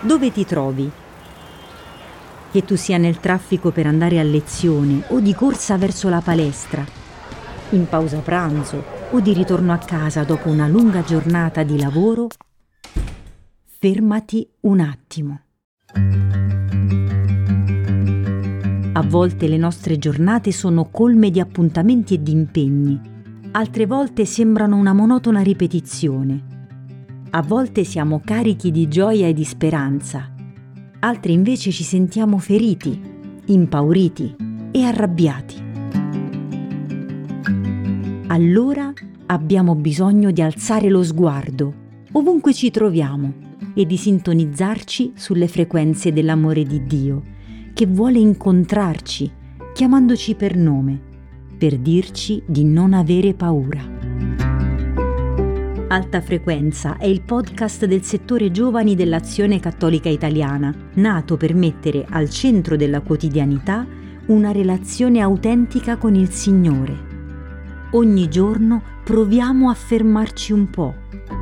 dove ti trovi? Che tu sia nel traffico per andare a lezione o di corsa verso la palestra, in pausa pranzo o di ritorno a casa dopo una lunga giornata di lavoro, fermati un attimo. A volte le nostre giornate sono colme di appuntamenti e di impegni, altre volte sembrano una monotona ripetizione. A volte siamo carichi di gioia e di speranza, altre invece ci sentiamo feriti, impauriti e arrabbiati. Allora abbiamo bisogno di alzare lo sguardo, ovunque ci troviamo, e di sintonizzarci sulle frequenze dell'amore di Dio, che vuole incontrarci, chiamandoci per nome, per dirci di non avere paura. Alta Frequenza è il podcast del settore giovani dell'Azione Cattolica Italiana, nato per mettere al centro della quotidianità una relazione autentica con il Signore. Ogni giorno proviamo a fermarci un po'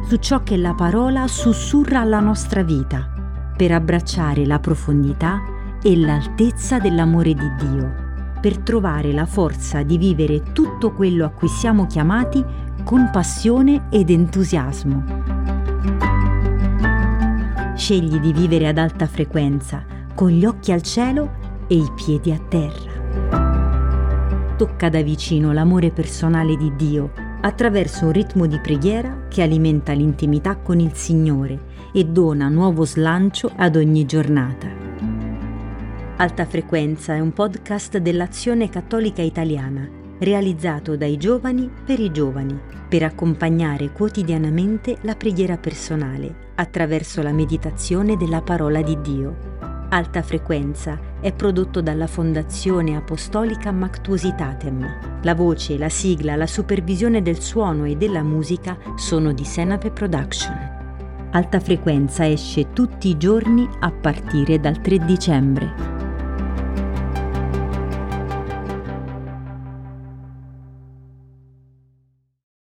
su ciò che la parola sussurra alla nostra vita, per abbracciare la profondità e l'altezza dell'amore di Dio, per trovare la forza di vivere tutto quello a cui siamo chiamati con passione ed entusiasmo. Scegli di vivere ad alta frequenza, con gli occhi al cielo e i piedi a terra. Tocca da vicino l'amore personale di Dio attraverso un ritmo di preghiera che alimenta l'intimità con il Signore e dona nuovo slancio ad ogni giornata. Alta Frequenza è un podcast dell'Azione Cattolica Italiana realizzato dai giovani per i giovani, per accompagnare quotidianamente la preghiera personale attraverso la meditazione della parola di Dio. Alta Frequenza è prodotto dalla Fondazione Apostolica Mactuositatem. La voce, la sigla, la supervisione del suono e della musica sono di Senape Production. Alta Frequenza esce tutti i giorni a partire dal 3 dicembre.